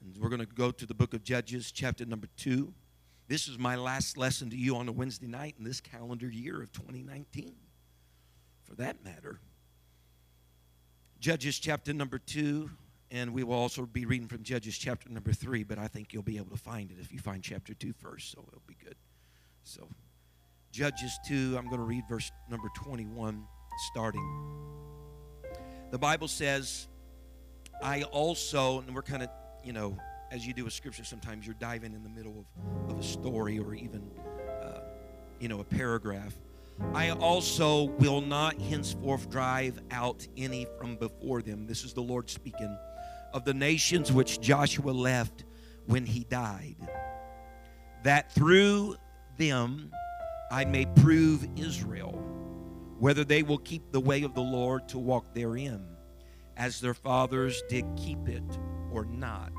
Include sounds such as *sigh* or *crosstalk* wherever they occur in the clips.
And we're going to go to the book of Judges, chapter number two. This is my last lesson to you on a Wednesday night in this calendar year of 2019, for that matter. Judges, chapter number two, and we will also be reading from Judges, chapter number three, but I think you'll be able to find it if you find chapter two first, so it'll be good. So, Judges 2, I'm going to read verse number 21 starting. The Bible says, I also, and we're kind of, you know, as you do with scripture, sometimes you're diving in the middle of, of a story or even, uh, you know, a paragraph. I also will not henceforth drive out any from before them. This is the Lord speaking of the nations which Joshua left when he died, that through them I may prove Israel whether they will keep the way of the Lord to walk therein, as their fathers did keep it or not.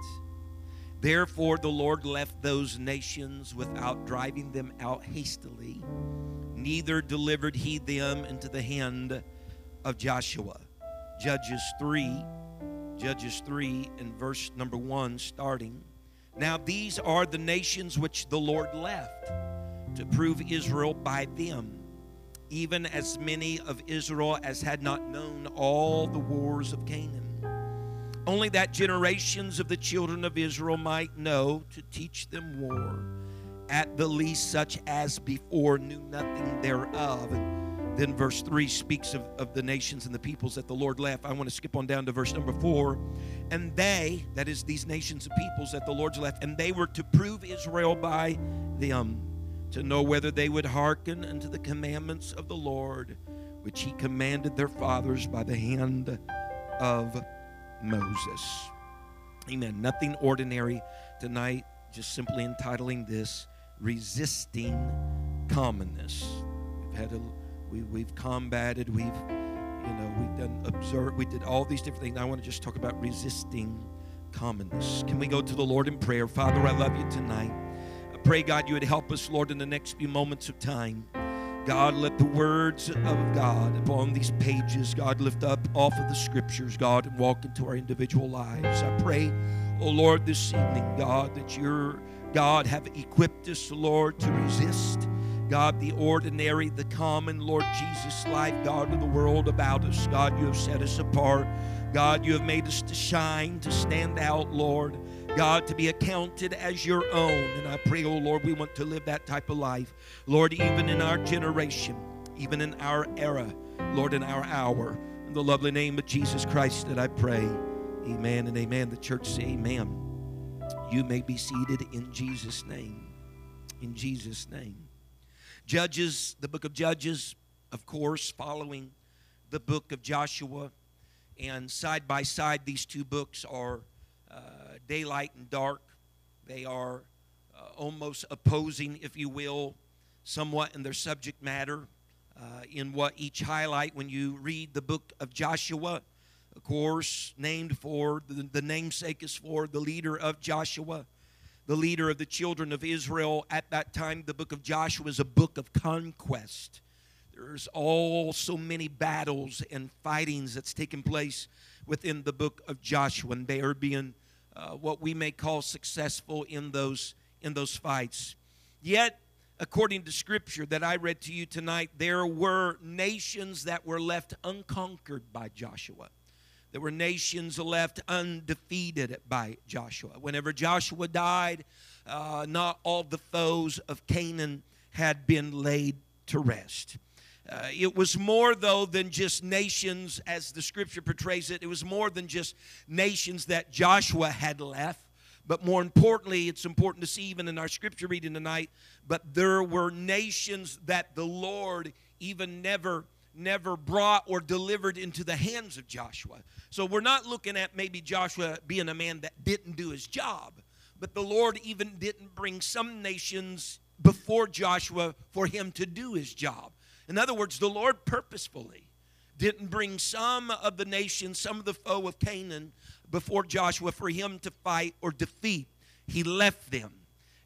Therefore, the Lord left those nations without driving them out hastily, neither delivered he them into the hand of Joshua. Judges 3, Judges 3, and verse number 1, starting. Now, these are the nations which the Lord left to prove Israel by them even as many of Israel as had not known all the wars of Canaan. Only that generations of the children of Israel might know to teach them war, at the least such as before knew nothing thereof. Then verse 3 speaks of, of the nations and the peoples that the Lord left. I want to skip on down to verse number 4. And they, that is these nations and peoples that the Lord's left, and they were to prove Israel by them to know whether they would hearken unto the commandments of the Lord, which he commanded their fathers by the hand of Moses. Amen. Nothing ordinary tonight, just simply entitling this Resisting Commonness. We've had a we, we've combated, we've you know, we've done observe, we did all these different things. I want to just talk about resisting commonness. Can we go to the Lord in prayer? Father, I love you tonight I pray, God, you would help us, Lord, in the next few moments of time. God, let the words of God upon these pages, God, lift up off of the scriptures, God, and walk into our individual lives. I pray, oh Lord, this evening, God, that your God have equipped us, Lord, to resist. God, the ordinary, the common, Lord Jesus, life, God, of the world about us. God, you have set us apart. God, you have made us to shine, to stand out, Lord. God, to be accounted as your own. And I pray, oh Lord, we want to live that type of life. Lord, even in our generation, even in our era, Lord, in our hour. In the lovely name of Jesus Christ that I pray. Amen and amen. The church say amen. You may be seated in Jesus' name. In Jesus' name. Judges, the book of Judges, of course, following the book of Joshua. And side by side, these two books are daylight and dark. They are uh, almost opposing, if you will, somewhat in their subject matter, uh, in what each highlight when you read the book of Joshua. Of course, named for the, the namesake is for the leader of Joshua, the leader of the children of Israel. At that time, the book of Joshua is a book of conquest. There's all so many battles and fightings that's taken place within the book of Joshua, and they are being uh, what we may call successful in those in those fights. Yet, according to Scripture that I read to you tonight, there were nations that were left unconquered by Joshua. There were nations left undefeated by Joshua. Whenever Joshua died, uh, not all the foes of Canaan had been laid to rest. Uh, it was more, though, than just nations, as the scripture portrays it. It was more than just nations that Joshua had left. But more importantly, it's important to see even in our scripture reading tonight, but there were nations that the Lord even never never brought or delivered into the hands of Joshua. So we're not looking at maybe Joshua being a man that didn't do his job. but the Lord even didn't bring some nations before Joshua for him to do his job. In other words, the Lord purposefully didn't bring some of the nations, some of the foe of Canaan before Joshua for him to fight or defeat. He left them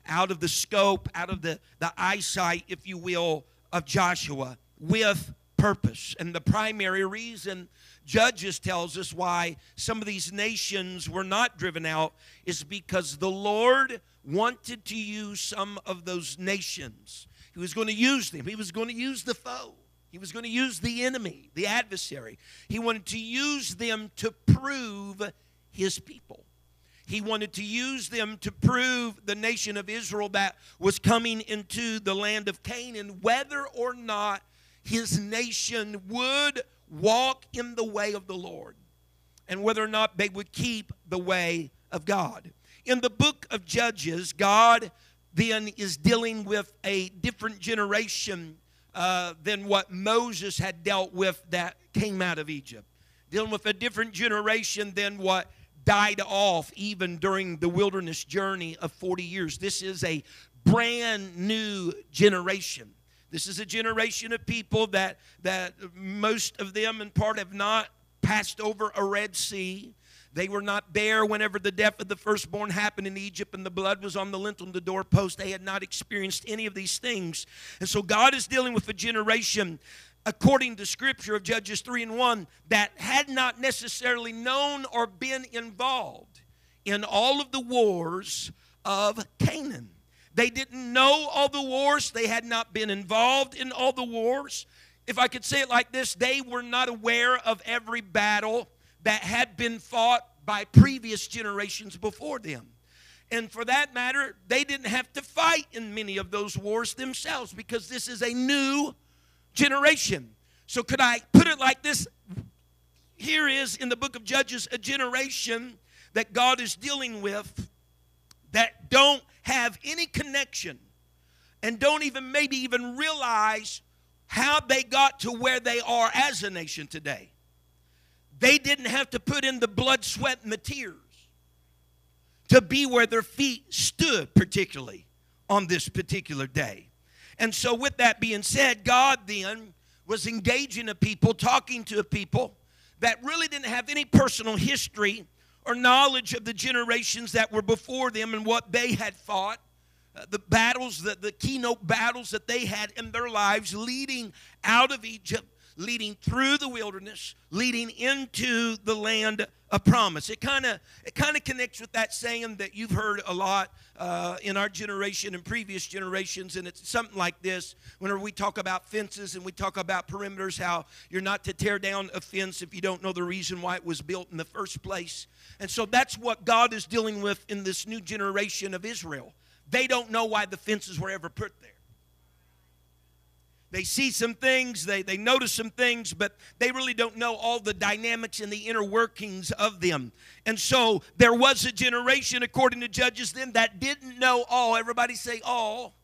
out of the scope, out of the, the eyesight, if you will, of Joshua with purpose. And the primary reason Judges tells us why some of these nations were not driven out is because the Lord wanted to use some of those nations. He was going to use them, He was going to use the foe. He was going to use the enemy, the adversary. He wanted to use them to prove his people. He wanted to use them to prove the nation of Israel that was coming into the land of Canaan, whether or not his nation would walk in the way of the Lord and whether or not they would keep the way of God. In the book of Judges, God then is dealing with a different generation uh, than what Moses had dealt with that came out of Egypt. Dealing with a different generation than what died off even during the wilderness journey of 40 years. This is a brand new generation. This is a generation of people that, that most of them, in part, have not passed over a Red Sea. They were not there whenever the death of the firstborn happened in Egypt and the blood was on the lintel and the doorpost. They had not experienced any of these things. And so God is dealing with a generation, according to Scripture of Judges 3 and 1, that had not necessarily known or been involved in all of the wars of Canaan. They didn't know all the wars, they had not been involved in all the wars. If I could say it like this, they were not aware of every battle that had been fought by previous generations before them. And for that matter, they didn't have to fight in many of those wars themselves because this is a new generation. So, could I put it like this? Here is in the book of Judges a generation that God is dealing with that don't have any connection and don't even maybe even realize how they got to where they are as a nation today. They didn't have to put in the blood, sweat, and the tears to be where their feet stood, particularly on this particular day. And so, with that being said, God then was engaging a people, talking to a people that really didn't have any personal history or knowledge of the generations that were before them and what they had fought, uh, the battles, the, the keynote battles that they had in their lives leading out of Egypt, leading through the wilderness, leading into the land of promise. It kind of it kind of connects with that saying that you've heard a lot uh, in our generation and previous generations, and it's something like this. Whenever we talk about fences and we talk about perimeters, how you're not to tear down a fence if you don't know the reason why it was built in the first place. And so that's what God is dealing with in this new generation of Israel. They don't know why the fences were ever put there. They see some things, they, they notice some things, but they really don't know all the dynamics and the inner workings of them. And so there was a generation, according to Judges, then that didn't know all. Everybody say all.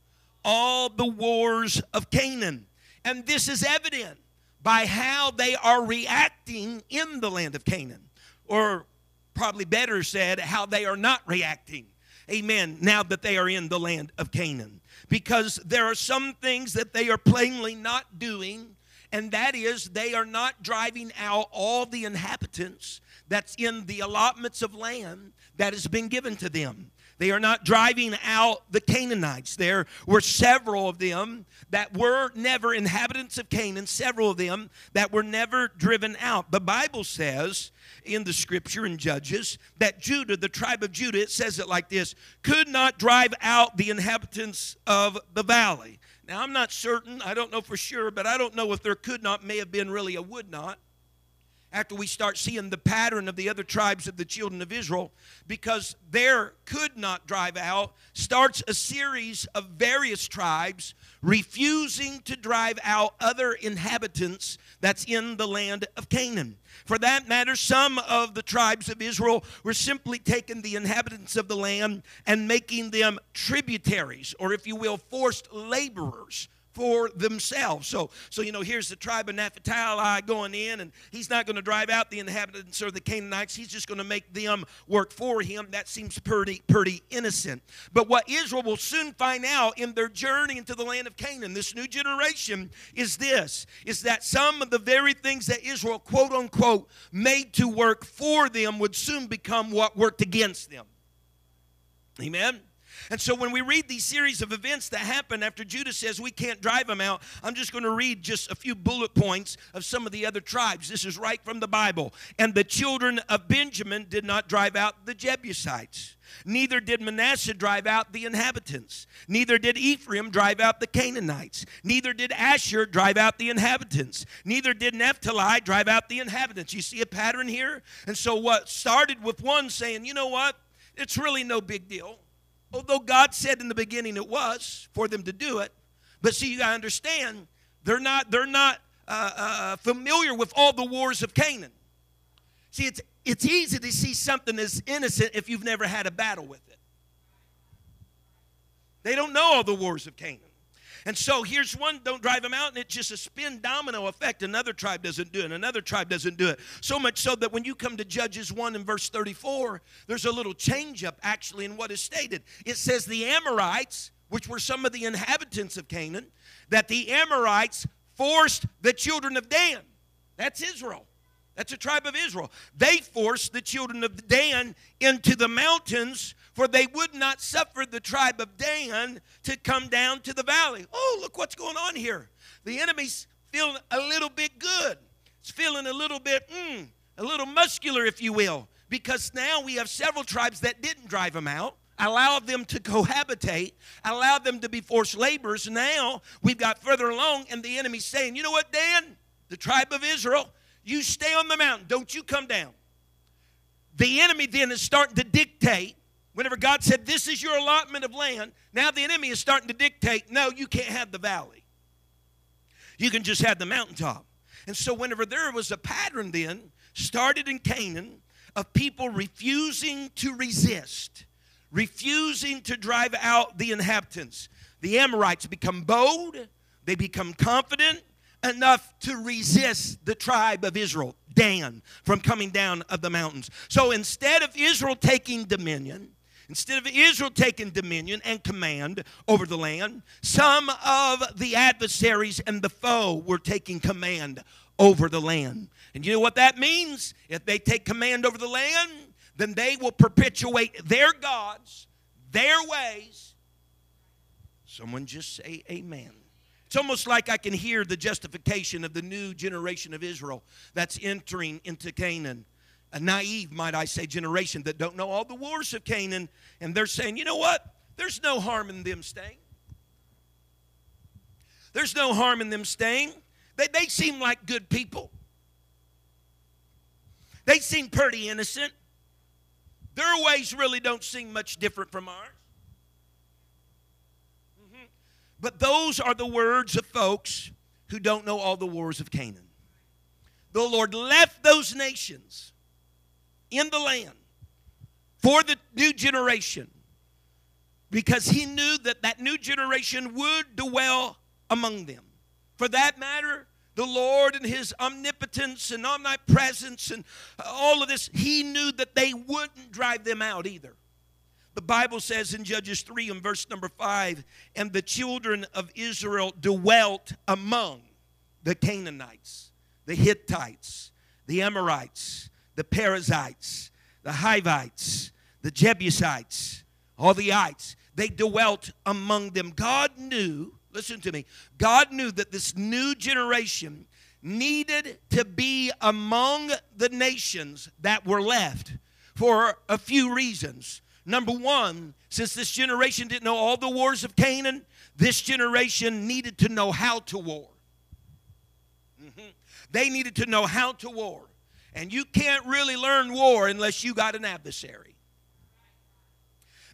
All the wars of Canaan. And this is evident by how they are reacting in the land of Canaan. Or probably better said, how they are not reacting. Amen. Now that they are in the land of Canaan because there are some things that they are plainly not doing, and that is they are not driving out all the inhabitants that's in the allotments of land that has been given to them. They are not driving out the Canaanites. There were several of them that were never inhabitants of Canaan, several of them that were never driven out. The Bible says in the scripture in Judges that Judah, the tribe of Judah, it says it like this could not drive out the inhabitants of the valley. Now, I'm not certain, I don't know for sure, but I don't know if there could not, may have been really a would not after we start seeing the pattern of the other tribes of the children of Israel, because there could not drive out, starts a series of various tribes refusing to drive out other inhabitants that's in the land of Canaan. For that matter, some of the tribes of Israel were simply taking the inhabitants of the land and making them tributaries, or if you will, forced laborers for themselves. So, so you know, here's the tribe of Naphtali going in, and he's not going to drive out the inhabitants or the Canaanites. He's just going to make them work for him. That seems pretty, pretty innocent. But what Israel will soon find out in their journey into the land of Canaan, this new generation, is this: is that some of the very things that Israel, quote unquote, made to work for them would soon become what worked against them. Amen. And so when we read these series of events that happen after Judah says we can't drive them out, I'm just going to read just a few bullet points of some of the other tribes. This is right from the Bible. And the children of Benjamin did not drive out the Jebusites. Neither did Manasseh drive out the inhabitants. Neither did Ephraim drive out the Canaanites. Neither did Asher drive out the inhabitants. Neither did Naphtali drive out the inhabitants. You see a pattern here? And so what started with one saying, you know what? It's really no big deal. Although God said in the beginning it was for them to do it, but see, you got to understand, they're not they're not uh, uh, familiar with all the wars of Canaan. See, it's it's easy to see something as innocent if you've never had a battle with it. They don't know all the wars of Canaan. And so here's one, don't drive them out, and it's just a spin domino effect. Another tribe doesn't do it, another tribe doesn't do it. So much so that when you come to Judges 1 and verse 34, there's a little change up actually in what is stated. It says the Amorites, which were some of the inhabitants of Canaan, that the Amorites forced the children of Dan. That's Israel. That's a tribe of Israel. They forced the children of Dan into the mountains for they would not suffer the tribe of Dan to come down to the valley. Oh, look what's going on here. The enemy's feeling a little bit good. It's feeling a little bit, mm, a little muscular, if you will, because now we have several tribes that didn't drive them out allowed them to *laughs* cohabitate, allowed them to be forced laborers. Now we've got further along, and the enemy's saying, You know what, Dan? The tribe of Israel, you stay on the mountain. Don't you come down. The enemy then is starting to dictate Whenever God said, This is your allotment of land, now the enemy is starting to dictate, No, you can't have the valley. You can just have the mountaintop. And so, whenever there was a pattern then started in Canaan of people refusing to resist, refusing to drive out the inhabitants, the Amorites become bold, they become confident enough to resist the tribe of Israel, Dan, from coming down of the mountains. So instead of Israel taking dominion, Instead of Israel taking dominion and command over the land, some of the adversaries and the foe were taking command over the land. And you know what that means? If they take command over the land, then they will perpetuate their gods, their ways. Someone just say amen. It's almost like I can hear the justification of the new generation of Israel that's entering into Canaan a naive, might I say, generation that don't know all the wars of Canaan, and they're saying, you know what? There's no harm in them staying. There's no harm in them staying. They, they seem like good people. They seem pretty innocent. Their ways really don't seem much different from ours. Mm-hmm. But those are the words of folks who don't know all the wars of Canaan. The Lord left those nations in the land for the new generation because he knew that that new generation would dwell among them. For that matter, the Lord and his omnipotence and omnipresence and all of this, he knew that they wouldn't drive them out either. The Bible says in Judges 3 and verse number 5 and the children of Israel dwelt among the Canaanites, the Hittites, the Amorites, the Perizzites, the Hivites, the Jebusites, all the ites. They dwelt among them. God knew, listen to me, God knew that this new generation needed to be among the nations that were left for a few reasons. Number one, since this generation didn't know all the wars of Canaan, this generation needed to know how to war. Mm-hmm. They needed to know how to war. And you can't really learn war unless you got an adversary.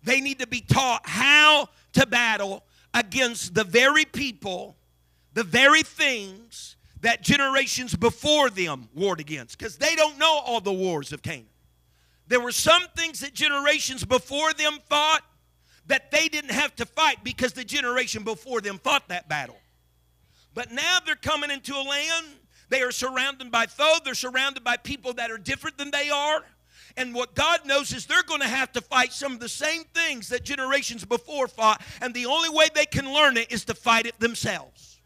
They need to be taught how to battle against the very people, the very things that generations before them warred against because they don't know all the wars of Canaan. There were some things that generations before them fought that they didn't have to fight because the generation before them fought that battle. But now they're coming into a land. They are surrounded by foe. They're surrounded by people that are different than they are. And what God knows is they're going to have to fight some of the same things that generations before fought. And the only way they can learn it is to fight it themselves.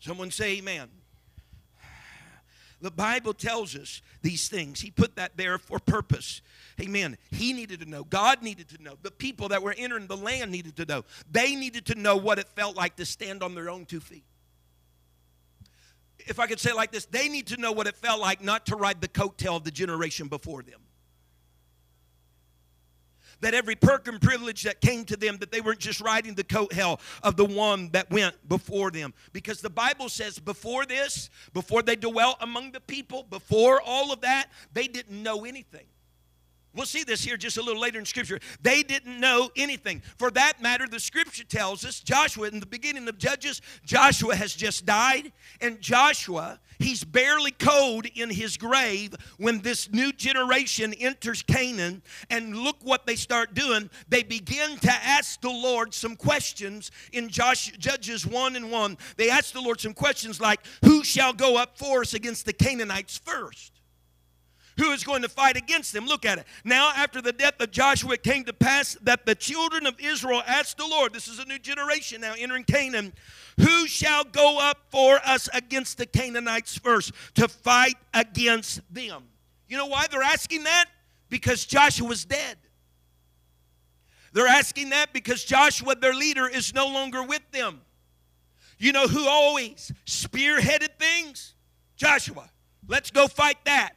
Someone say, Amen. The Bible tells us these things. He put that there for purpose. Amen. He needed to know. God needed to know. The people that were entering the land needed to know. They needed to know what it felt like to stand on their own two feet. If I could say it like this, they need to know what it felt like not to ride the coattail of the generation before them that every perk and privilege that came to them, that they weren't just riding the coat hell of the one that went before them. Because the Bible says before this, before they dwelt among the people, before all of that, they didn't know anything. We'll see this here just a little later in Scripture. They didn't know anything. For that matter, the Scripture tells us Joshua, in the beginning of Judges, Joshua has just died. And Joshua, he's barely cold in his grave when this new generation enters Canaan. And look what they start doing. They begin to ask the Lord some questions in Judges 1 and 1. They ask the Lord some questions like, Who shall go up for us against the Canaanites first? Who is going to fight against them. Look at it. Now, after the death of Joshua, it came to pass that the children of Israel asked the Lord, this is a new generation now entering Canaan, who shall go up for us against the Canaanites first to fight against them? You know why they're asking that? Because Joshua was dead. They're asking that because Joshua, their leader, is no longer with them. You know who always spearheaded things? Joshua. Let's go fight that.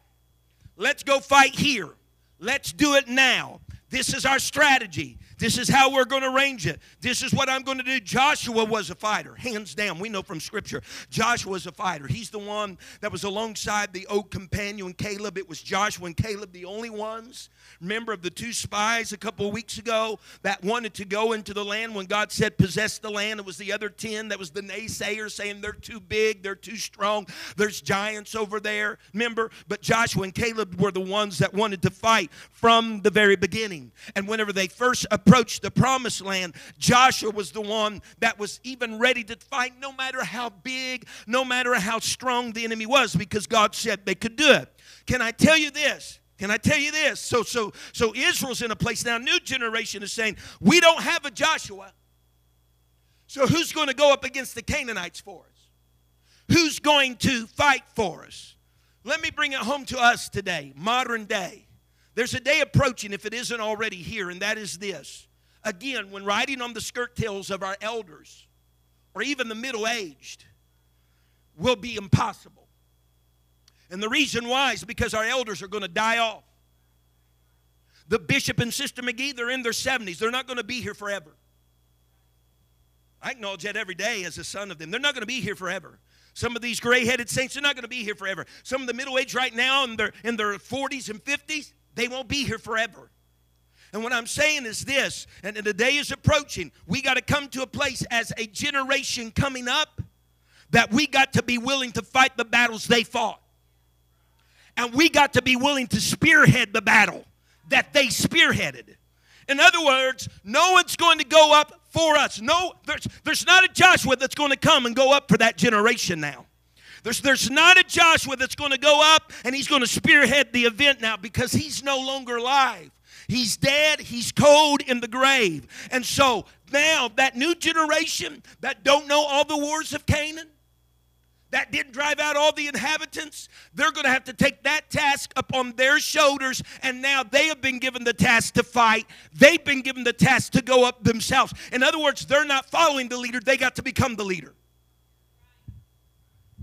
Let's go fight here. Let's do it now. This is our strategy. This is how we're going to arrange it. This is what I'm going to do. Joshua was a fighter, hands down. We know from Scripture. Joshua was a fighter. He's the one that was alongside the old companion Caleb. It was Joshua and Caleb, the only ones. Remember of the two spies a couple of weeks ago that wanted to go into the land when God said, possess the land. It was the other 10 that was the naysayers saying they're too big, they're too strong, there's giants over there. Remember? But Joshua and Caleb were the ones that wanted to fight from the very beginning. And whenever they first approached the promised land, Joshua was the one that was even ready to fight no matter how big, no matter how strong the enemy was, because God said they could do it. Can I tell you this? Can I tell you this? So, so, so Israel's in a place now. New generation is saying we don't have a Joshua. So who's going to go up against the Canaanites for us? Who's going to fight for us? Let me bring it home to us today, modern day. There's a day approaching, if it isn't already here, and that is this. Again, when riding on the skirt tails of our elders, or even the middle aged, will be impossible. And the reason why is because our elders are going to die off. The bishop and Sister McGee, they're in their 70s. They're not going to be here forever. I acknowledge that every day as a son of them. They're not going to be here forever. Some of these gray headed saints, they're not going to be here forever. Some of the middle aged right now in their, in their 40s and 50s, they won't be here forever. And what I'm saying is this, and the day is approaching, we got to come to a place as a generation coming up that we got to be willing to fight the battles they fought. And we got to be willing to spearhead the battle that they spearheaded. In other words, no one's going to go up for us. No, there's, there's not a Joshua that's going to come and go up for that generation now. There's, there's not a Joshua that's going to go up and he's going to spearhead the event now because he's no longer alive. He's dead, he's cold in the grave. And so now that new generation that don't know all the wars of Canaan, that didn't drive out all the inhabitants, they're going to have to take that task upon their shoulders. And now they have been given the task to fight. They've been given the task to go up themselves. In other words, they're not following the leader, they got to become the leader.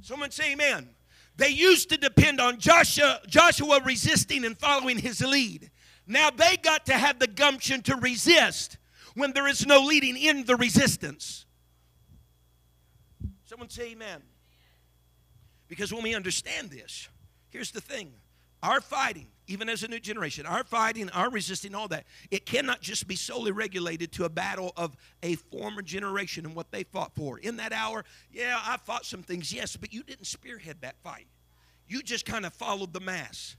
Someone say amen. They used to depend on Joshua, Joshua resisting and following his lead. Now they got to have the gumption to resist when there is no leading in the resistance. Someone say amen. Because when we understand this, here's the thing our fighting even as a new generation, our fighting, our resisting, all that, it cannot just be solely regulated to a battle of a former generation and what they fought for. In that hour, yeah, I fought some things, yes, but you didn't spearhead that fight. You just kind of followed the mass.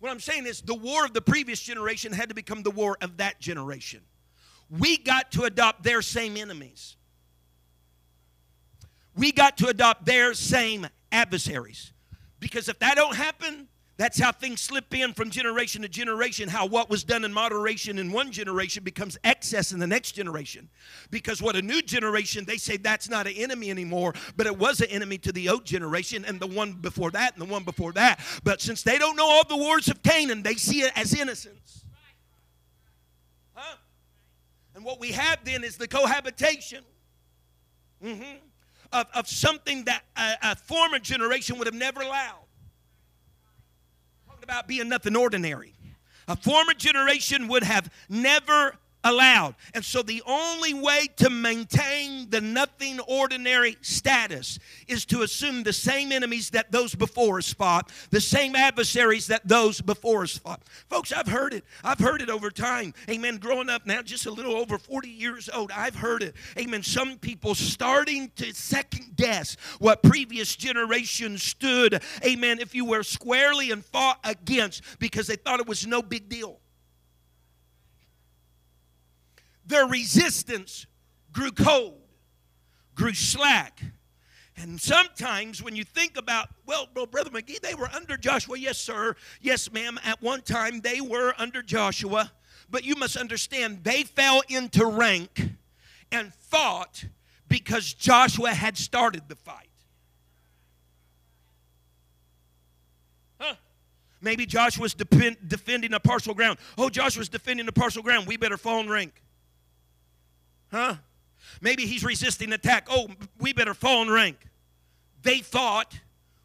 What I'm saying is, the war of the previous generation had to become the war of that generation. We got to adopt their same enemies. we got to adopt their same adversaries. Because if that don't happen, that's how things slip in from generation to generation. How what was done in moderation in one generation becomes excess in the next generation. Because what a new generation, they say that's not an enemy anymore, but it was an enemy to the old generation and the one before that and the one before that. But since they don't know all the wars of Canaan, they see it as innocence. Huh? And what we have then is the cohabitation mm-hmm, of, of something that a, a former generation would have never allowed about being nothing ordinary. A former generation would have never allowed. And so the only way to maintain the nothing ordinary status is to assume the same enemies that those before us fought, the same adversaries that those before us fought. Folks, I've heard it. I've heard it over time. Amen. Growing up now, just a little over 40 years old, I've heard it. Amen. Some people starting to second guess what previous generations stood, amen, if you were squarely and fought against because they thought it was no big deal their resistance grew cold, grew slack. And sometimes when you think about, well, well, Brother McGee, they were under Joshua. Yes, sir. Yes, ma'am. At one time, they were under Joshua. But you must understand, they fell into rank and fought because Joshua had started the fight. Huh? Maybe Joshua's defending a partial ground. Oh, Joshua's defending a partial ground. We better fall in rank. Huh? Maybe he's resisting attack. Oh, we better fall in rank. They thought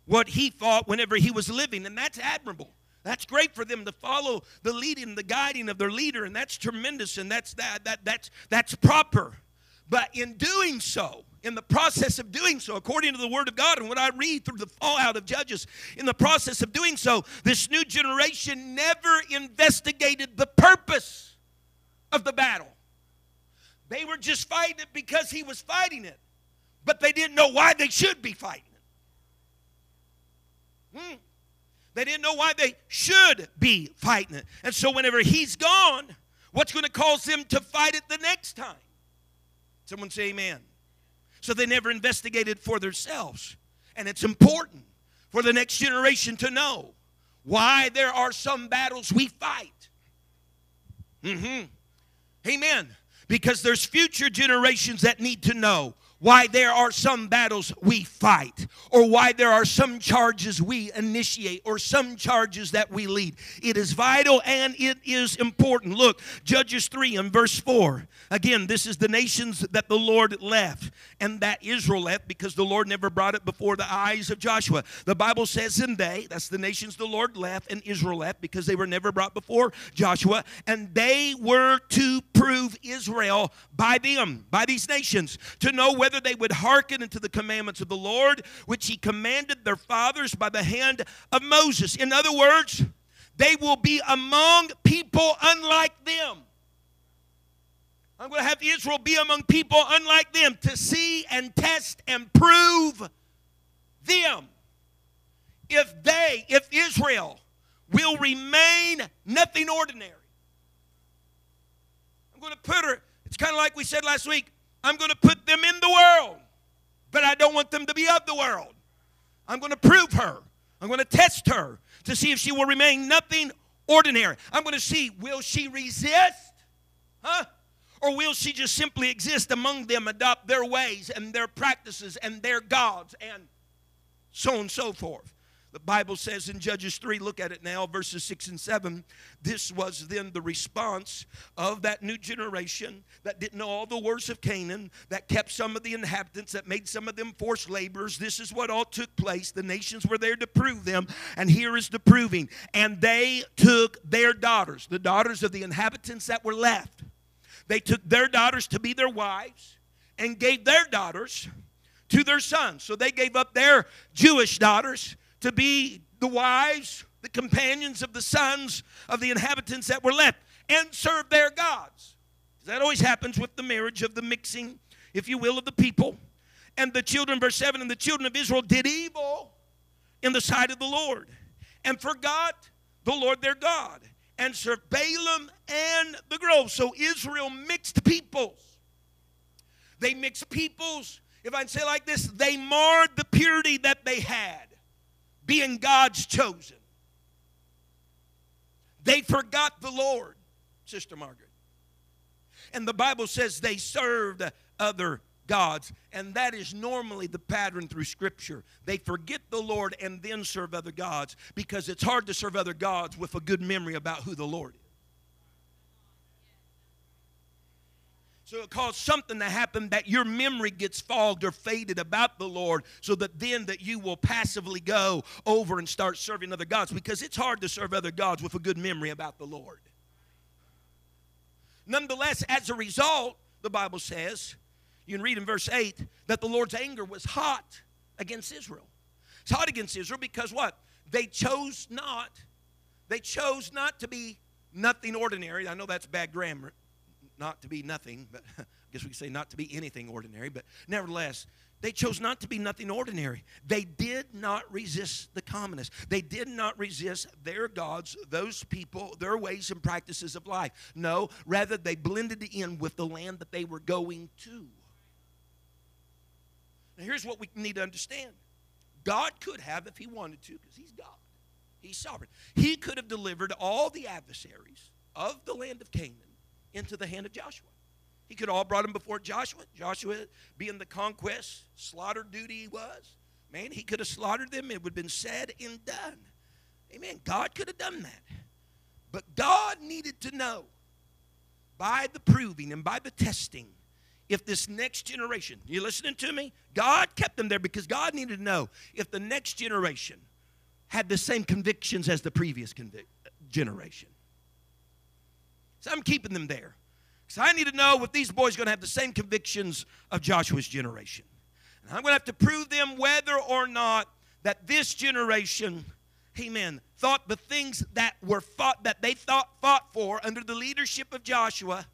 what he thought whenever he was living, and that's admirable. That's great for them to follow the leading, the guiding of their leader, and that's tremendous, and that's that, that that's that's proper. But in doing so, in the process of doing so, according to the Word of God and what I read through the fallout of Judges, in the process of doing so, this new generation never investigated the purpose of the battle. They were just fighting it because he was fighting it, but they didn't know why they should be fighting it. Hmm. They didn't know why they should be fighting it. And so, whenever he's gone, what's going to cause them to fight it the next time? Someone say amen. So, they never investigated for themselves. And it's important for the next generation to know why there are some battles we fight. Mm-hmm. Amen because there's future generations that need to know why there are some battles we fight, or why there are some charges we initiate, or some charges that we lead. It is vital and it is important. Look, Judges 3 and verse 4. Again, this is the nations that the Lord left, and that Israel left because the Lord never brought it before the eyes of Joshua. The Bible says, and they, that's the nations the Lord left, and Israel left because they were never brought before Joshua, and they were to prove Israel by them, by these nations, to know whether whether they would hearken unto the commandments of the Lord, which he commanded their fathers by the hand of Moses. In other words, they will be among people unlike them. I'm going to have Israel be among people unlike them to see and test and prove them. If they, if Israel will remain nothing ordinary. I'm going to put her, it's kind of like we said last week, I'm going to put them in the world, but I don't want them to be of the world. I'm going to prove her. I'm going to test her to see if she will remain nothing ordinary. I'm going to see will she resist? Huh? Or will she just simply exist among them, adopt their ways and their practices and their gods and so on and so forth? The Bible says in Judges 3, look at it now, verses 6 and 7. This was then the response of that new generation that didn't know all the words of Canaan, that kept some of the inhabitants, that made some of them forced laborers. This is what all took place. The nations were there to prove them, and here is the proving. And they took their daughters, the daughters of the inhabitants that were left, they took their daughters to be their wives and gave their daughters to their sons. So they gave up their Jewish daughters to be the wives, the companions of the sons of the inhabitants that were left, and serve their gods. That always happens with the marriage of the mixing, if you will, of the people. And the children, verse 7, and the children of Israel did evil in the sight of the Lord and forgot the Lord their God and served Baalim and the grove. So Israel mixed peoples. They mixed people's, if I say like this, they marred the purity that they had, being God's chosen. They forgot the Lord, Sister Margaret. And the Bible says they served other gods. And that is normally the pattern through Scripture. They forget the Lord and then serve other gods because it's hard to serve other gods with a good memory about who the Lord is. So it caused something to happen that your memory gets fogged or faded about the Lord so that then that you will passively go over and start serving other gods because it's hard to serve other gods with a good memory about the Lord. Nonetheless, as a result, the Bible says, you can read in verse 8, that the Lord's anger was hot against Israel. It's hot against Israel because what? They chose not, they chose not to be nothing ordinary. I know that's bad grammar not to be nothing, but *laughs* I guess we could say not to be anything ordinary, but nevertheless, they chose not to be nothing ordinary. They did not resist the commonness. They did not resist their gods, those people, their ways and practices of life. No, rather, they blended in with the land that they were going to. Now, here's what we need to understand God could have, if He wanted to, because He's God, He's sovereign, He could have delivered all the adversaries of the land of Canaan into the hand of Joshua. He could have all brought them before Joshua. Joshua, being the conquest, slaughter duty he was, man, he could have slaughtered them. It would have been said and done. Amen. God could have done that. But God needed to know by the proving and by the testing if this next generation, you listening to me? God kept them there because God needed to know if the next generation had the same convictions as the previous convic- uh, generation. So I'm keeping them there. Because I need to know if these boys are going to have the same convictions of Joshua's generation. And I'm going to have to prove them whether or not that this generation, amen, thought the things that were fought, that they thought fought for under the leadership of Joshua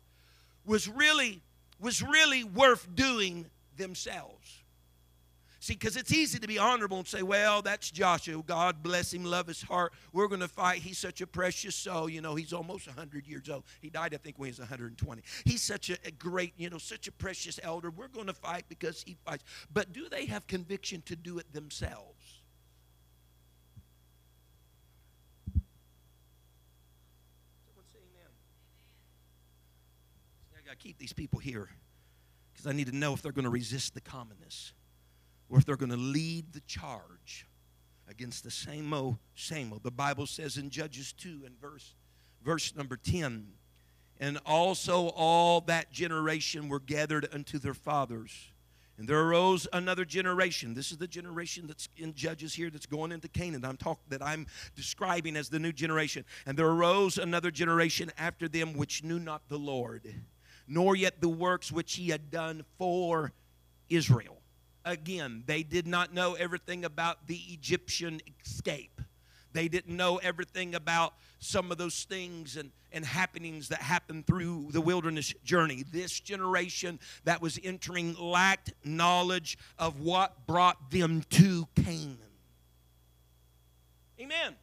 was really, was really worth doing themselves. See, because it's easy to be honorable and say, well, that's Joshua. God bless him, love his heart. We're going to fight. He's such a precious soul. You know, he's almost 100 years old. He died, I think, when he was 120. He's such a, a great, you know, such a precious elder. We're going to fight because he fights. But do they have conviction to do it themselves? I got to keep these people here because I need to know if they're going to resist the commonness or if they're going to lead the charge against the same old, same old. The Bible says in Judges 2 and verse, verse number 10, and also all that generation were gathered unto their fathers. And there arose another generation. This is the generation that's in Judges here that's going into Canaan. I'm talking that I'm describing as the new generation. And there arose another generation after them which knew not the Lord, nor yet the works which he had done for Israel again, they did not know everything about the Egyptian escape. They didn't know everything about some of those things and, and happenings that happened through the wilderness journey. This generation that was entering lacked knowledge of what brought them to Canaan. Amen.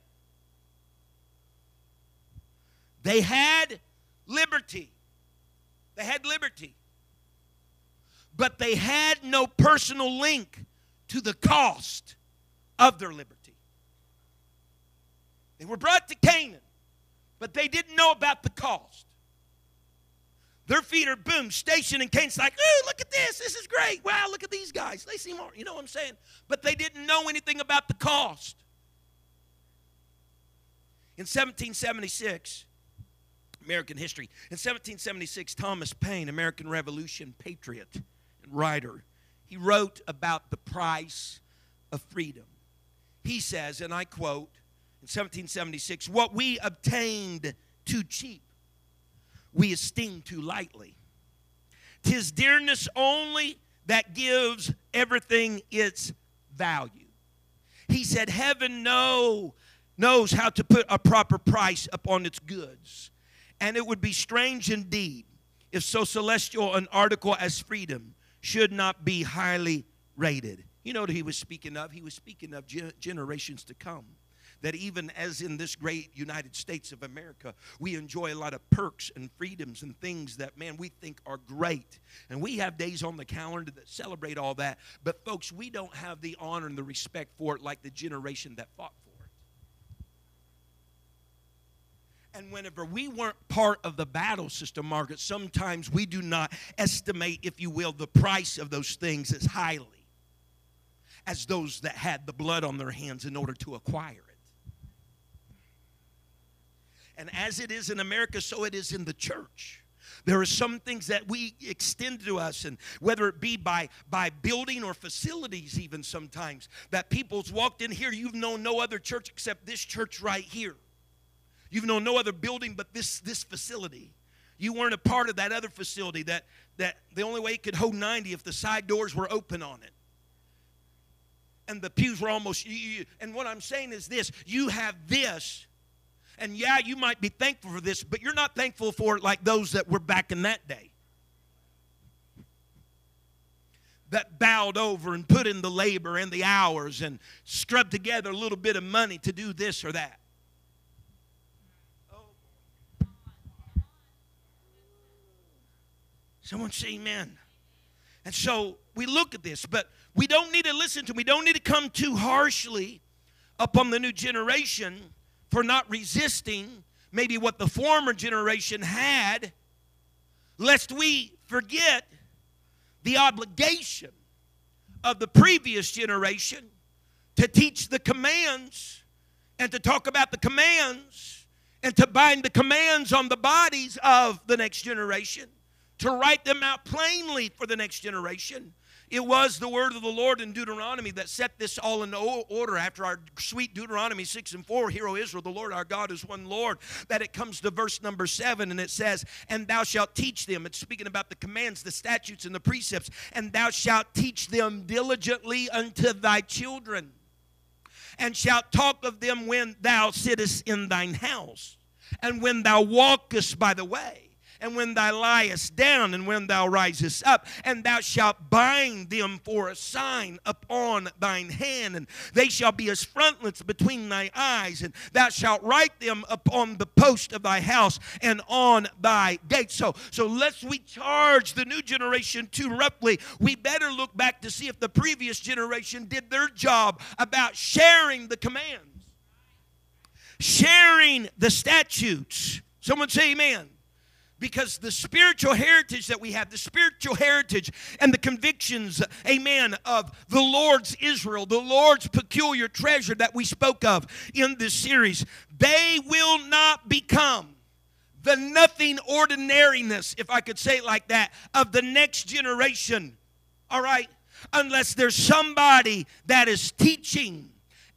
They had liberty. They had liberty but they had no personal link to the cost of their liberty. They were brought to Canaan, but they didn't know about the cost. Their feet are boom, stationed in Canaan's like, ooh, look at this. This is great. Wow, look at these guys. They seem, you know what I'm saying? But they didn't know anything about the cost. In 1776, American history, in 1776, Thomas Paine, American Revolution patriot, writer. He wrote about the price of freedom. He says, and I quote in 1776, What we obtained too cheap, we esteem too lightly. Tis dearness only that gives everything its value. He said, Heaven know, knows how to put a proper price upon its goods. And it would be strange indeed if so celestial an article as freedom should not be highly rated. You know what he was speaking of? He was speaking of generations to come. that even as in this great United States of America, we enjoy a lot of perks and freedoms and things that, man, we think are great. And we have days on the calendar that celebrate all that. But, folks, we don't have the honor and the respect for it like the generation that fought for it. And whenever we weren't part of the battle system, Margaret, sometimes we do not estimate, if you will, the price of those things as highly as those that had the blood on their hands in order to acquire it. And as it is in America, so it is in the church. There are some things that we extend to us, and whether it be by, by building or facilities, even sometimes, that people's walked in here, you've known no other church except this church right here. You've known no other building but this, this facility. You weren't a part of that other facility that, that the only way it could hold 90 if the side doors were open on it. And the pews were almost, and what I'm saying is this you have this and yeah, you might be thankful for this, but you're not thankful for it like those that were back in that day. That bowed over and put in the labor and the hours and scrubbed together a little bit of money to do this or that. Someone say amen. And so we look at this, but we don't need to listen to, we don't need to come too harshly upon the new generation for not resisting maybe what the former generation had, lest we forget the obligation of the previous generation to teach the commands and to talk about the commands and to bind the commands on the bodies of the next generation, to write them out plainly for the next generation it was the word of the Lord in Deuteronomy that set this all in order after our sweet Deuteronomy 6 and 4. Hear, O Israel, the Lord our God is one Lord. That it comes to verse number 7 and it says, And thou shalt teach them. It's speaking about the commands, the statutes, and the precepts. And thou shalt teach them diligently unto thy children. And shalt talk of them when thou sittest in thine house, and when thou walkest by the way and when thou liest down, and when thou risest up, and thou shalt bind them for a sign upon thine hand, and they shall be as frontlets between thy eyes, and thou shalt write them upon the post of thy house and on thy gates. So, so lest we charge the new generation too roughly, we better look back to see if the previous generation did their job about sharing the commands, sharing the statutes. Someone say amen because the spiritual heritage that we have, the spiritual heritage and the convictions, amen, of the Lord's Israel, the Lord's peculiar treasure that we spoke of in this series, they will not become the nothing ordinariness, if I could say it like that, of the next generation. All right? Unless there's somebody that is teaching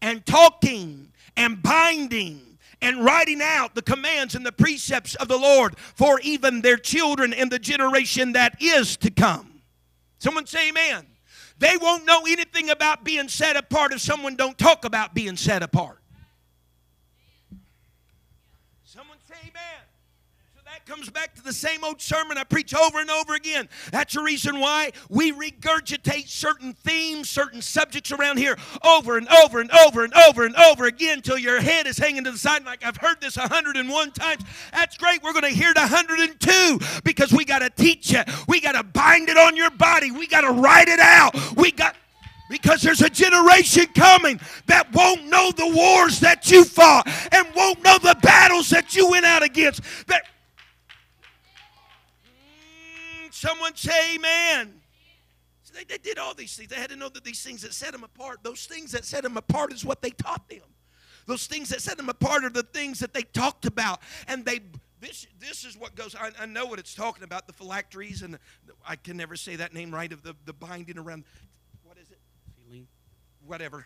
and talking and binding and writing out the commands and the precepts of the Lord for even their children and the generation that is to come. Someone say amen. They won't know anything about being set apart if someone don't talk about being set apart. Comes back to the same old sermon I preach over and over again. That's the reason why we regurgitate certain themes, certain subjects around here over and over and over and over and over again till your head is hanging to the side. Like I've heard this 101 times. That's great. We're going to hear it 102 because we got to teach it. We got to bind it on your body. We got to write it out. We got because there's a generation coming that won't know the wars that you fought and won't know the battles that you went out against. That Someone say amen. So they, they did all these things. They had to know that these things that set them apart, those things that set them apart is what they taught them. Those things that set them apart are the things that they talked about. And they this this is what goes I, I know what it's talking about the phylacteries and the, i can never say that name right of the, the binding around what is it Feeling. whatever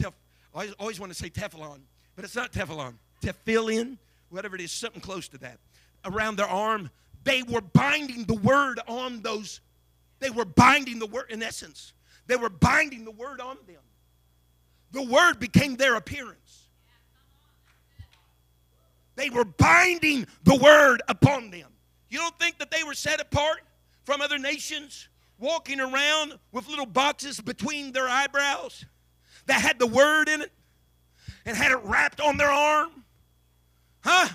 Tef, I always, always want to say teflon but it's not teflon tefillin whatever it is something close to that around their arm they were binding the word on those. They were binding the word, in essence, they were binding the word on them. The word became their appearance. They were binding the word upon them. You don't think that they were set apart from other nations, walking around with little boxes between their eyebrows that had the word in it? and had it wrapped on their arm? Huh?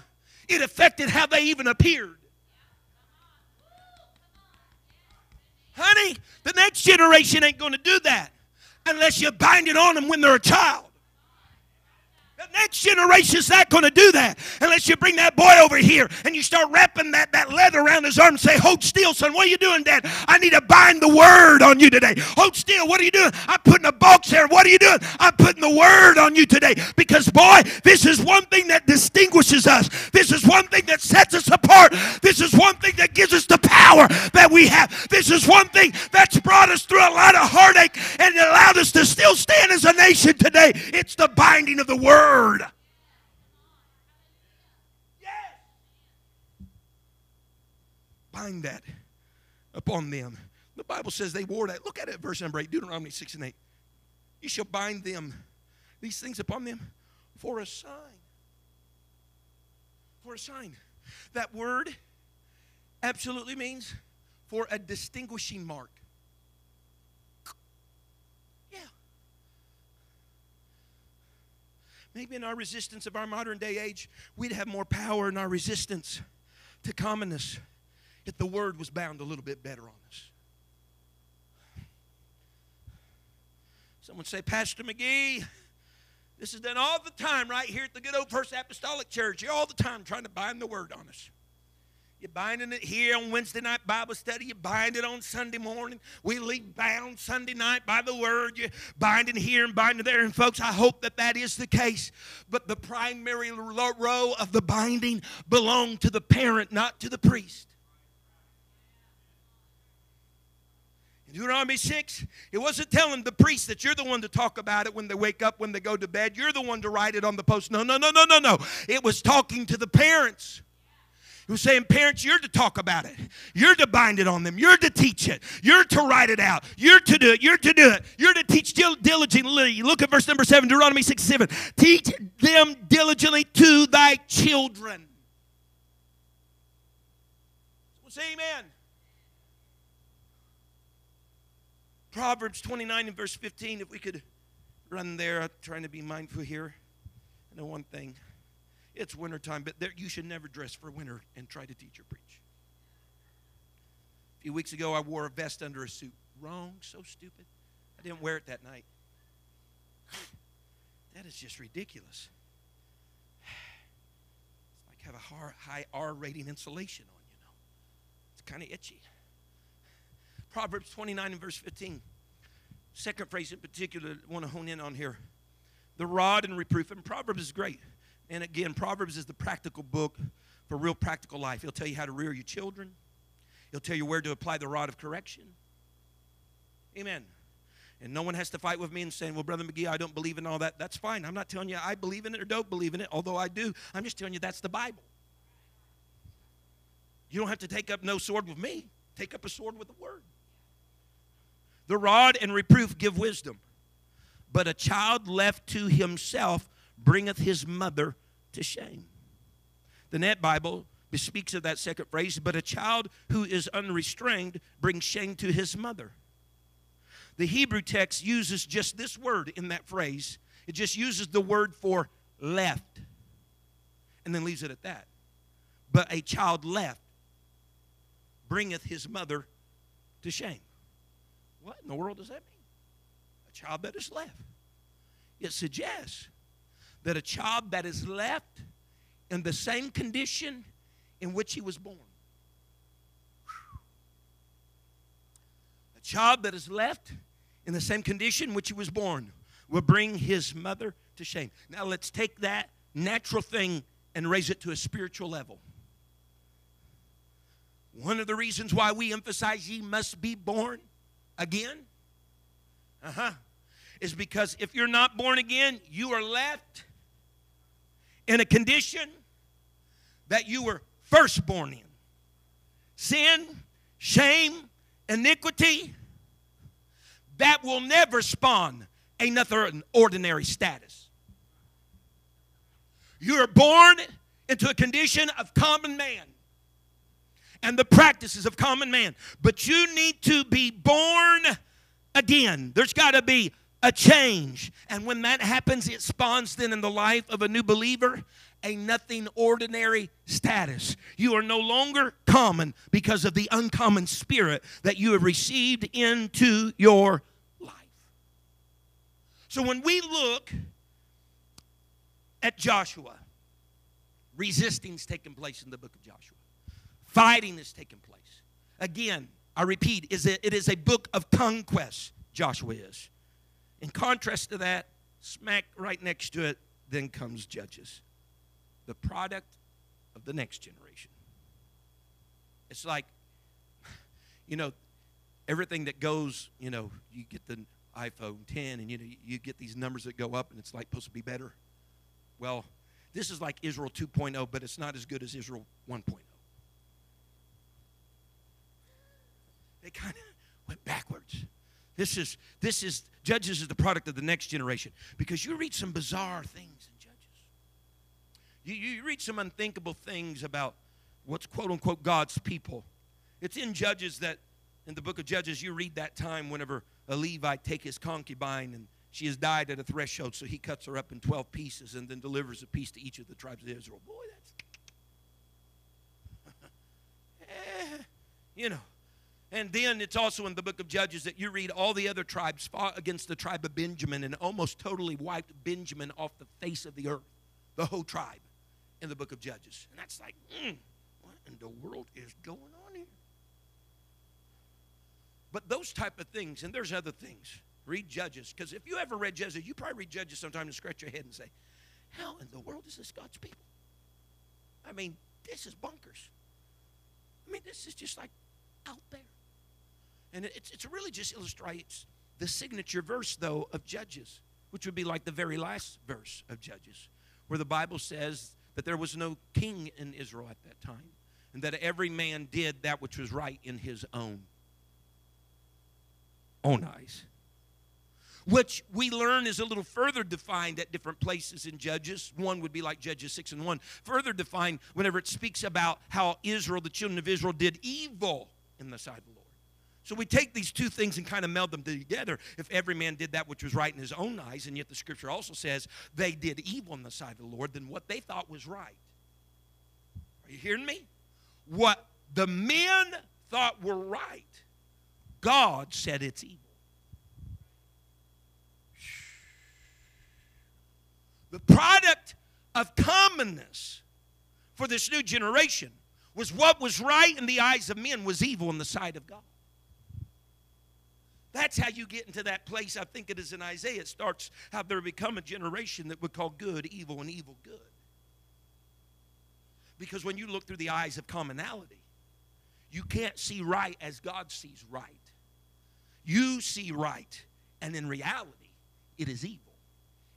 It affected how they even appeared. Honey, the next generation ain't going to do that unless you bind it on them when they're a child. The next generation's not going to do that unless you bring that boy over here and you start wrapping that, that leather around his arm and say, Hold still, son. What are you doing, Dad? I need to bind the word on you today. Hold still. What are you doing? I'm putting a box there. What are you doing? I'm putting the word on you today. Because, boy, this is one thing that distinguishes us. This is one thing that sets us apart. This is one thing that gives us the power that we have. This is one thing that's brought us through a lot of heartache and allowed us to still stand as a nation today. It's the binding of the word word. Bind that upon them. The Bible says they wore that. Look at it, verse number 8, Deuteronomy 6 and 8. You shall bind them, these things upon them, for a sign. For a sign. That word absolutely means for a distinguishing mark. Maybe in our resistance of our modern day age, we'd have more power in our resistance to commonness if the word was bound a little bit better on us. Someone say, Pastor McGee, this is done all the time right here at the good old First Apostolic Church. You're all the time trying to bind the word on us. You're binding it here on Wednesday night Bible study. You bind it on Sunday morning. We leave bound Sunday night by the word. You binding here and binding there. And folks, I hope that that is the case. But the primary row of the binding belonged to the parent, not to the priest. In Deuteronomy 6, it wasn't telling the priest that you're the one to talk about it when they wake up, when they go to bed. You're the one to write it on the post. No, no, no, no, no, no. It was talking to the parents. He was saying, Parents, you're to talk about it. You're to bind it on them. You're to teach it. You're to write it out. You're to do it. You're to do it. You're to teach diligently. Look at verse number 7, Deuteronomy 6 7. Teach them diligently to thy children. Well, say amen. Proverbs 29 and verse 15, if we could run there, I'm trying to be mindful here. I know one thing. It's wintertime, but there, you should never dress for winter and try to teach or preach. A few weeks ago, I wore a vest under a suit. Wrong, so stupid. I didn't wear it that night. That is just ridiculous. It's like have a high R rating insulation on, you know. It's kind of itchy. Proverbs 29 and verse 15. Second phrase in particular, I want to hone in on here. The rod and reproof. And Proverbs is great. And again, Proverbs is the practical book for real practical life. He'll tell you how to rear your children, he'll tell you where to apply the rod of correction. Amen. And no one has to fight with me and saying, Well, Brother McGee, I don't believe in all that. That's fine. I'm not telling you I believe in it or don't believe in it, although I do. I'm just telling you that's the Bible. You don't have to take up no sword with me, take up a sword with the Word. The rod and reproof give wisdom, but a child left to himself bringeth his mother to shame. The NET Bible bespeaks of that second phrase, but a child who is unrestrained brings shame to his mother. The Hebrew text uses just this word in that phrase. It just uses the word for left and then leaves it at that. But a child left bringeth his mother to shame. What in the world does that mean? A child that is left. It suggests that a child that is left in the same condition in which he was born. A child that is left in the same condition in which he was born will bring his mother to shame. Now let's take that natural thing and raise it to a spiritual level. One of the reasons why we emphasize ye must be born again, uh huh, is because if you're not born again, you are left in a condition that you were first born in sin, shame, iniquity, that will never spawn another ordinary status. You are born into a condition of common man and the practices of common man. But you need to be born again. There's got to be a change. And when that happens, it spawns then in the life of a new believer a nothing ordinary status. You are no longer common because of the uncommon spirit that you have received into your life. So when we look at Joshua, resisting is taking place in the book of Joshua, fighting is taking place. Again, I repeat, is it, it is a book of conquest, Joshua is. In contrast to that, smack right next to it, then comes Judges, the product of the next generation. It's like, you know, everything that goes, you know, you get the iPhone 10 and you know you get these numbers that go up and it's like supposed to be better. Well, this is like Israel 2.0, but it's not as good as Israel 1.0. They kind of went backwards. This is this is Judges is the product of the next generation because you read some bizarre things in Judges. You, you read some unthinkable things about what's quote unquote God's people. It's in Judges that in the book of Judges you read that time whenever a Levite take his concubine and she has died at a threshold, so he cuts her up in 12 pieces and then delivers a piece to each of the tribes of Israel. Boy, that's. *laughs* eh, you know. And then it's also in the book of Judges that you read all the other tribes fought against the tribe of Benjamin and almost totally wiped Benjamin off the face of the earth, the whole tribe, in the book of Judges. And that's like, mm, what in the world is going on here? But those type of things, and there's other things. Read Judges, because if you ever read Judges, you probably read Judges sometime and scratch your head and say, how in the world is this God's people? I mean, this is bunkers. I mean, this is just like out there. And it's, it's really just illustrates the signature verse, though, of Judges, which would be like the very last verse of Judges, where the Bible says that there was no king in Israel at that time, and that every man did that which was right in his own own eyes. Which we learn is a little further defined at different places in Judges. One would be like Judges 6 and 1. Further defined whenever it speaks about how Israel, the children of Israel, did evil in the sight of the Lord. So we take these two things and kind of meld them together. If every man did that which was right in his own eyes, and yet the scripture also says they did evil in the sight of the Lord, then what they thought was right. Are you hearing me? What the men thought were right, God said it's evil. The product of commonness for this new generation was what was right in the eyes of men was evil in the sight of God. That's how you get into that place. I think it is in Isaiah. It starts how there become a generation that would call good evil and evil good. Because when you look through the eyes of commonality, you can't see right as God sees right. You see right, and in reality, it is evil.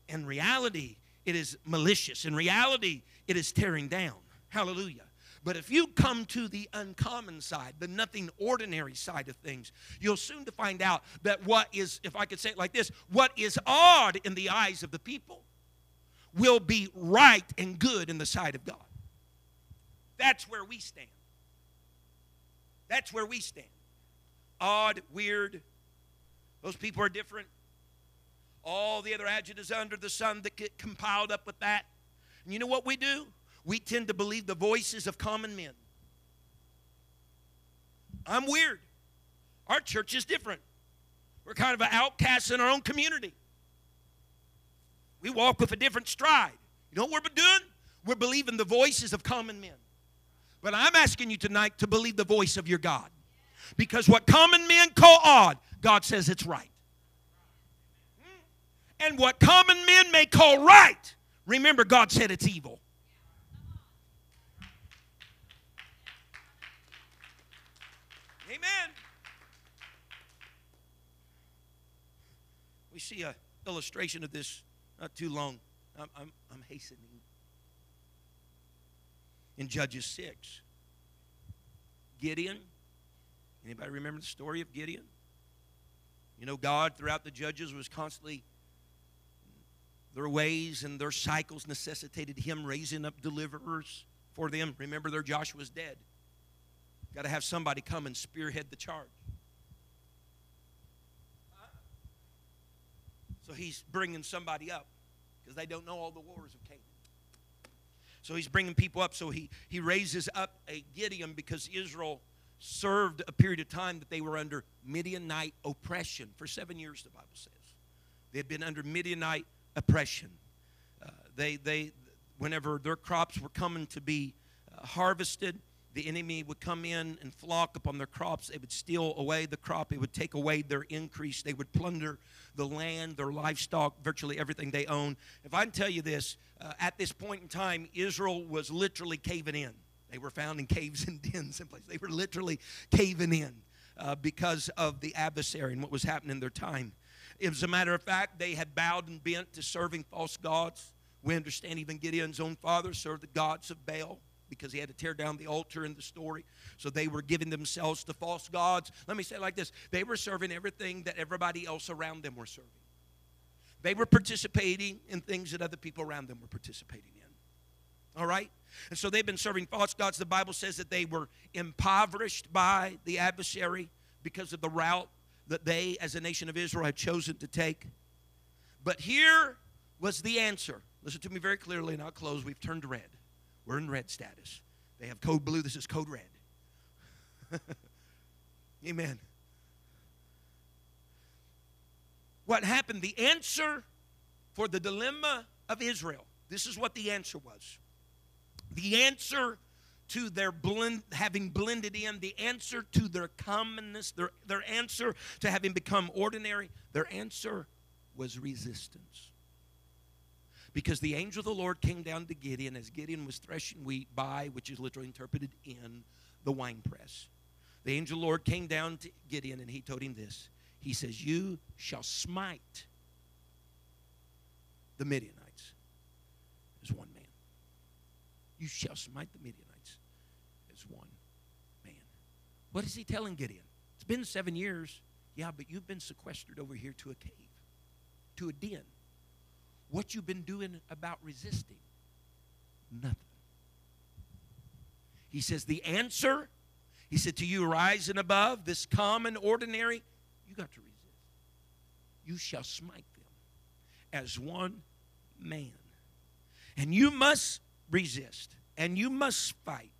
In reality, it is malicious. In reality, it is tearing down. Hallelujah. But if you come to the uncommon side, the nothing ordinary side of things, you'll soon to find out that what is, if I could say it like this, what is odd in the eyes of the people will be right and good in the sight of God. That's where we stand. That's where we stand. Odd, weird. Those people are different. All the other adjectives under the sun that get compiled up with that. And you know what we do? We tend to believe the voices of common men. I'm weird. Our church is different. We're kind of an outcast in our own community. We walk with a different stride. You know what we're doing? We're believing the voices of common men. But I'm asking you tonight to believe the voice of your God. Because what common men call odd, God says it's right. And what common men may call right, remember, God said it's evil. Amen. We see an illustration of this not too long. I'm, I'm, I'm hastening. In Judges 6. Gideon. Anybody remember the story of Gideon? You know, God throughout the Judges was constantly, their ways and their cycles necessitated Him raising up deliverers for them. Remember, their Joshua's dead. Got to have somebody come and spearhead the charge. So he's bringing somebody up because they don't know all the wars of Canaan. So he's bringing people up. So he, he raises up a Gideon because Israel served a period of time that they were under Midianite oppression for seven years, the Bible says. They had been under Midianite oppression. Uh, they, they, whenever their crops were coming to be uh, harvested, the enemy would come in and flock upon their crops. They would steal away the crop. It would take away their increase. They would plunder the land, their livestock, virtually everything they own. If I can tell you this, uh, at this point in time, Israel was literally caving in. They were found in caves and dens and places. They were literally caving in uh, because of the adversary and what was happening in their time. As a matter of fact, they had bowed and bent to serving false gods. We understand even Gideon's own father served the gods of Baal because he had to tear down the altar in the story. So they were giving themselves to false gods. Let me say it like this they were serving everything that everybody else around them were serving. They were participating in things that other people around them were participating in. All right? And so they've been serving false gods. The Bible says that they were impoverished by the adversary because of the route that they, as a nation of Israel, had chosen to take. But here was the answer. Listen to me very clearly, and I'll close. We've turned red. We're in red status. They have code blue. This is code red. *laughs* Amen. What happened? The answer for the dilemma of Israel. This is what the answer was. The answer to their blend, having blended in, the answer to their commonness, their, their answer to having become ordinary, their answer was resistance because the angel of the Lord came down to Gideon as Gideon was threshing wheat by, which is literally interpreted in, the winepress. The angel of the Lord came down to Gideon and he told him this. He says, You shall smite the Midianites as one man. You shall smite the Midianites as one man. What is he telling Gideon? It's been seven years. Yeah, but you've been sequestered over here to a cave, to a den what you've been doing about resisting? Nothing. He says, The answer, he said, to you rising above this common, ordinary, you got to resist. You shall smite them as one man. And you must resist and you must fight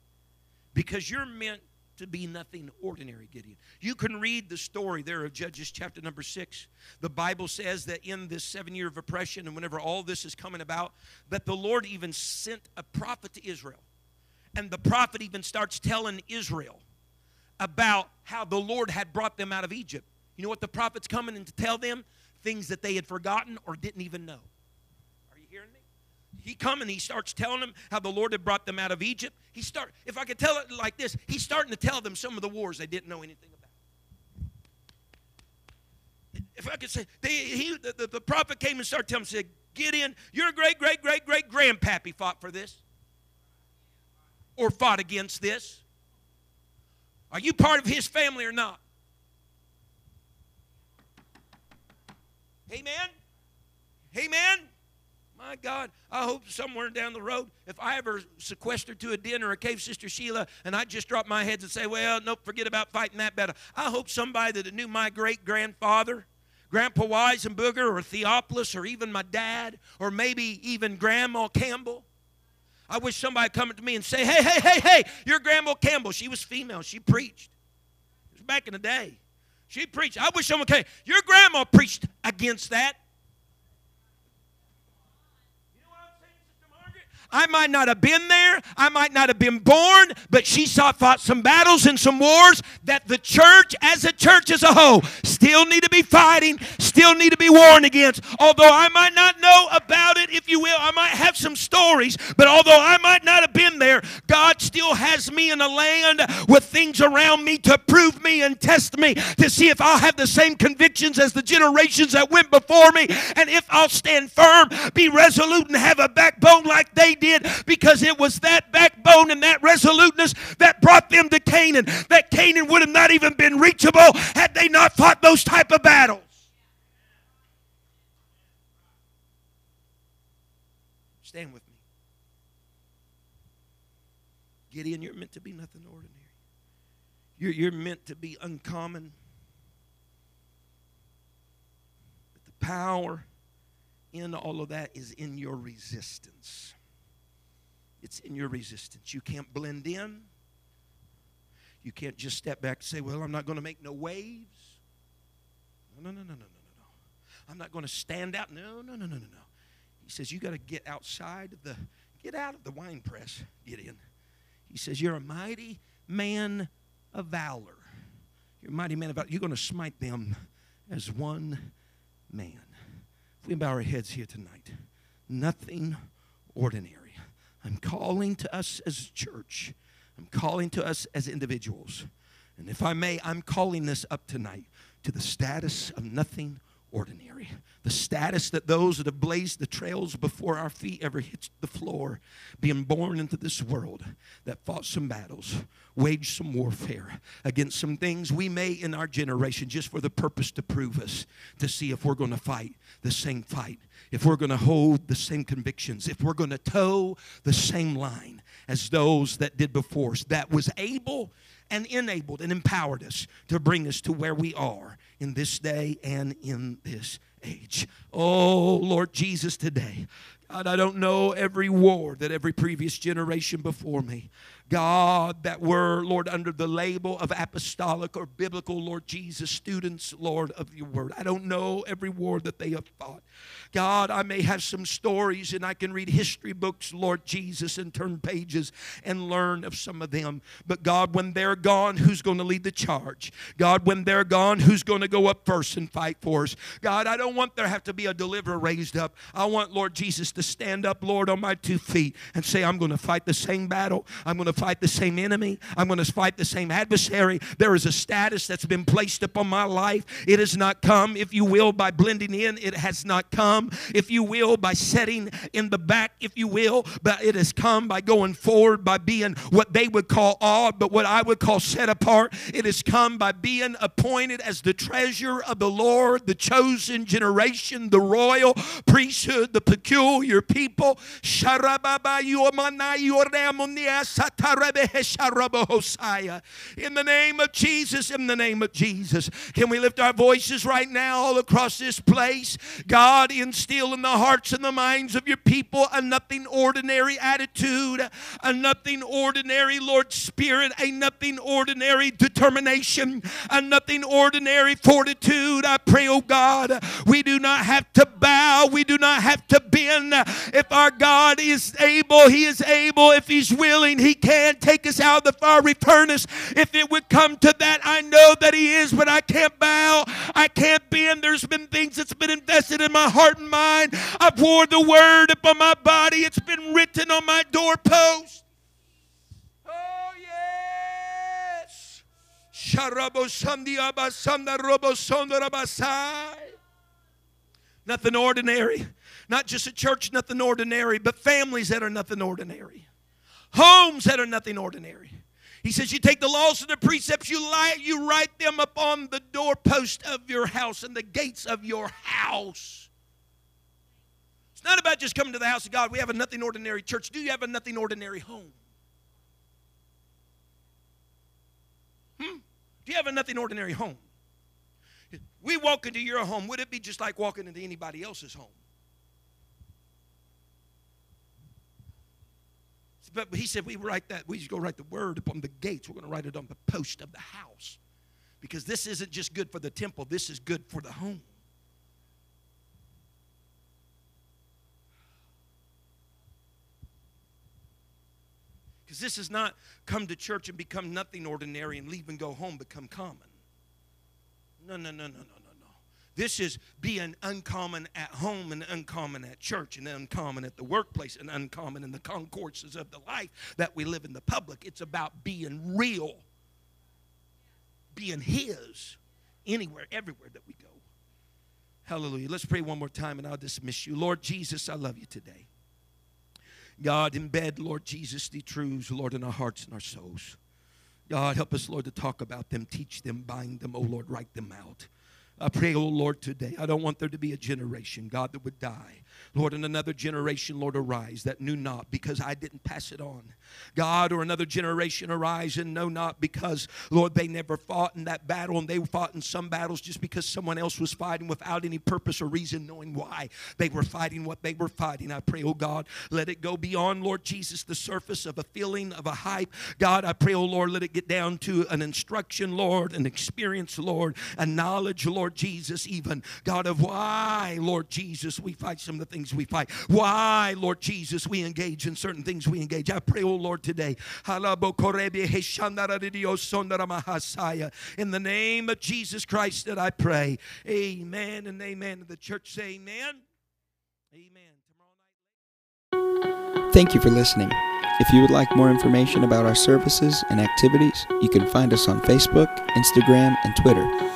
because you're meant to be nothing ordinary, Gideon. You can read the story there of Judges chapter number six. The Bible says that in this seven year of oppression and whenever all this is coming about, that the Lord even sent a prophet to Israel. And the prophet even starts telling Israel about how the Lord had brought them out of Egypt. You know what the prophet's coming in to tell them? Things that they had forgotten or didn't even know he come and he starts telling them how the Lord had brought them out of Egypt. He start, if I could tell it like this, he's starting to tell them some of the wars they didn't know anything about. If I could say, they, he, the, the, the, prophet came and started telling them, said, Gideon, your great, great, great, great grandpappy fought for this or fought against this. Are you part of his family or not? Amen? Amen? My God, I hope somewhere down the road, if I ever sequestered to a den or a cave, Sister Sheila, and I just drop my heads and say, well, nope, forget about fighting that battle. I hope somebody that knew my great grandfather, Grandpa Weisenberger, or Theophilus, or even my dad, or maybe even Grandma Campbell. I wish somebody come to me and say, hey, hey, hey, hey, you're Grandma Campbell. She was female. She preached. It was back in the day. She preached. I wish someone came. Your grandma preached against that. I might not have been there, I might not have been born, but she saw fought some battles and some wars that the church, as a church as a whole, still need to be fighting, still need to be warned against. Although I might not know about it, if you will, I might have some stories, but although I might not have been there, God still has me in a land with things around me to prove me and test me to see if I'll have the same convictions as the generations that went before me and if I'll stand firm, be resolute, and have a backbone like they did because it was that backbone and that resoluteness that brought them to Canaan. That Canaan would have not even been reachable had they not fought those type of battles. Stand with me. Gideon, you're meant to be nothing ordinary. You're, you're meant to be uncommon. But the power in all of that is in your resistance. It's in your resistance. You can't blend in. You can't just step back and say, Well, I'm not going to make no waves. No, no, no, no, no, no, no, no. I'm not going to stand out. No, no, no, no, no, no. He says, You got to get outside of the, get out of the wine press, get in. He says, You're a mighty man of valor. You're a mighty man of valor. You're going to smite them as one man. If we bow our heads here tonight, nothing ordinary. I'm calling to us as a church. I'm calling to us as individuals. And if I may, I'm calling this up tonight to the status of nothing ordinary. The status that those that have blazed the trails before our feet ever hit the floor, being born into this world, that fought some battles, waged some warfare against some things we may in our generation just for the purpose to prove us, to see if we're going to fight the same fight, if we're going to hold the same convictions, if we're going to toe the same line as those that did before us, that was able and enabled and empowered us to bring us to where we are in this day and in this age. Oh, Lord Jesus, today, God, I don't know every war that every previous generation before me God, that were, Lord, under the label of apostolic or biblical, Lord Jesus, students, Lord, of your word. I don't know every war that they have fought. God, I may have some stories and I can read history books, Lord Jesus, and turn pages and learn of some of them. But God, when they're gone, who's going to lead the charge? God, when they're gone, who's going to go up first and fight for us? God, I don't want there have to be a deliverer raised up. I want, Lord Jesus, to stand up, Lord, on my two feet and say, I'm going to fight the same battle. I'm going to fight the same enemy. I'm going to fight the same adversary. There is a status that's been placed upon my life. It has not come, if you will, by blending in. It has not come, if you will, by setting in the back, if you will, but it has come by going forward, by being what they would call odd, but what I would call set apart. It has come by being appointed as the treasure of the Lord, the chosen generation, the royal priesthood, the peculiar people. In the name of Jesus, in the name of Jesus. Can we lift our voices right now all across this place? God, instill in the hearts and the minds of your people a nothing ordinary attitude, a nothing ordinary, Lord Spirit, a nothing ordinary determination, a nothing ordinary fortitude. I pray, oh God, we do not have to bow, we do not have to bend. If our God is able, He is able. If He's willing, He can take us out of the fiery furnace. If it would come to that, I know that He is, but I can't bow. I can't bend. There's been things that's been invested in my heart and mind. I've wore the word upon my body, it's been written on my doorpost. Oh, yes. Nothing ordinary. Not just a church, nothing ordinary, but families that are nothing ordinary homes that are nothing ordinary. He says, You take the laws and the precepts, you, lie, you write them upon the doorpost of your house and the gates of your house. It's not about just coming to the house of God. We have a nothing ordinary church. Do you have a nothing ordinary home? Hmm? Do you have a nothing ordinary home? We walk into your home, would it be just like walking into anybody else's home? But he said, we write that, we just go write the word upon the gates. We're going to write it on the post of the house. Because this isn't just good for the temple, this is good for the home. Because this is not come to church and become nothing ordinary and leave and go home, become common. No, no, no, no, no. This is being uncommon at home and uncommon at church and uncommon at the workplace and uncommon in the concourses of the life that we live in the public. It's about being real, being His anywhere, everywhere that we go. Hallelujah. Let's pray one more time and I'll dismiss you. Lord Jesus, I love you today. God, embed, Lord Jesus, the truths, Lord, in our hearts and our souls. God, help us, Lord, to talk about them, teach them, bind them, oh Lord, write them out. I pray, oh Lord, today. I don't want there to be a generation, God, that would die. Lord, and another generation, Lord, arise that knew not because I didn't pass it on. God, or another generation arise and know not because, Lord, they never fought in that battle and they fought in some battles just because someone else was fighting without any purpose or reason, knowing why they were fighting what they were fighting. I pray, oh God, let it go beyond, Lord Jesus, the surface of a feeling, of a hype. God, I pray, oh Lord, let it get down to an instruction, Lord, an experience, Lord, a knowledge, Lord Jesus, even, God, of why, Lord Jesus, we fight some of the things we fight. Why, Lord Jesus, we engage in certain things we engage. I pray, oh Lord, today. In the name of Jesus Christ that I pray. Amen and amen. The church say amen. Amen. Thank you for listening. If you would like more information about our services and activities, you can find us on Facebook, Instagram, and Twitter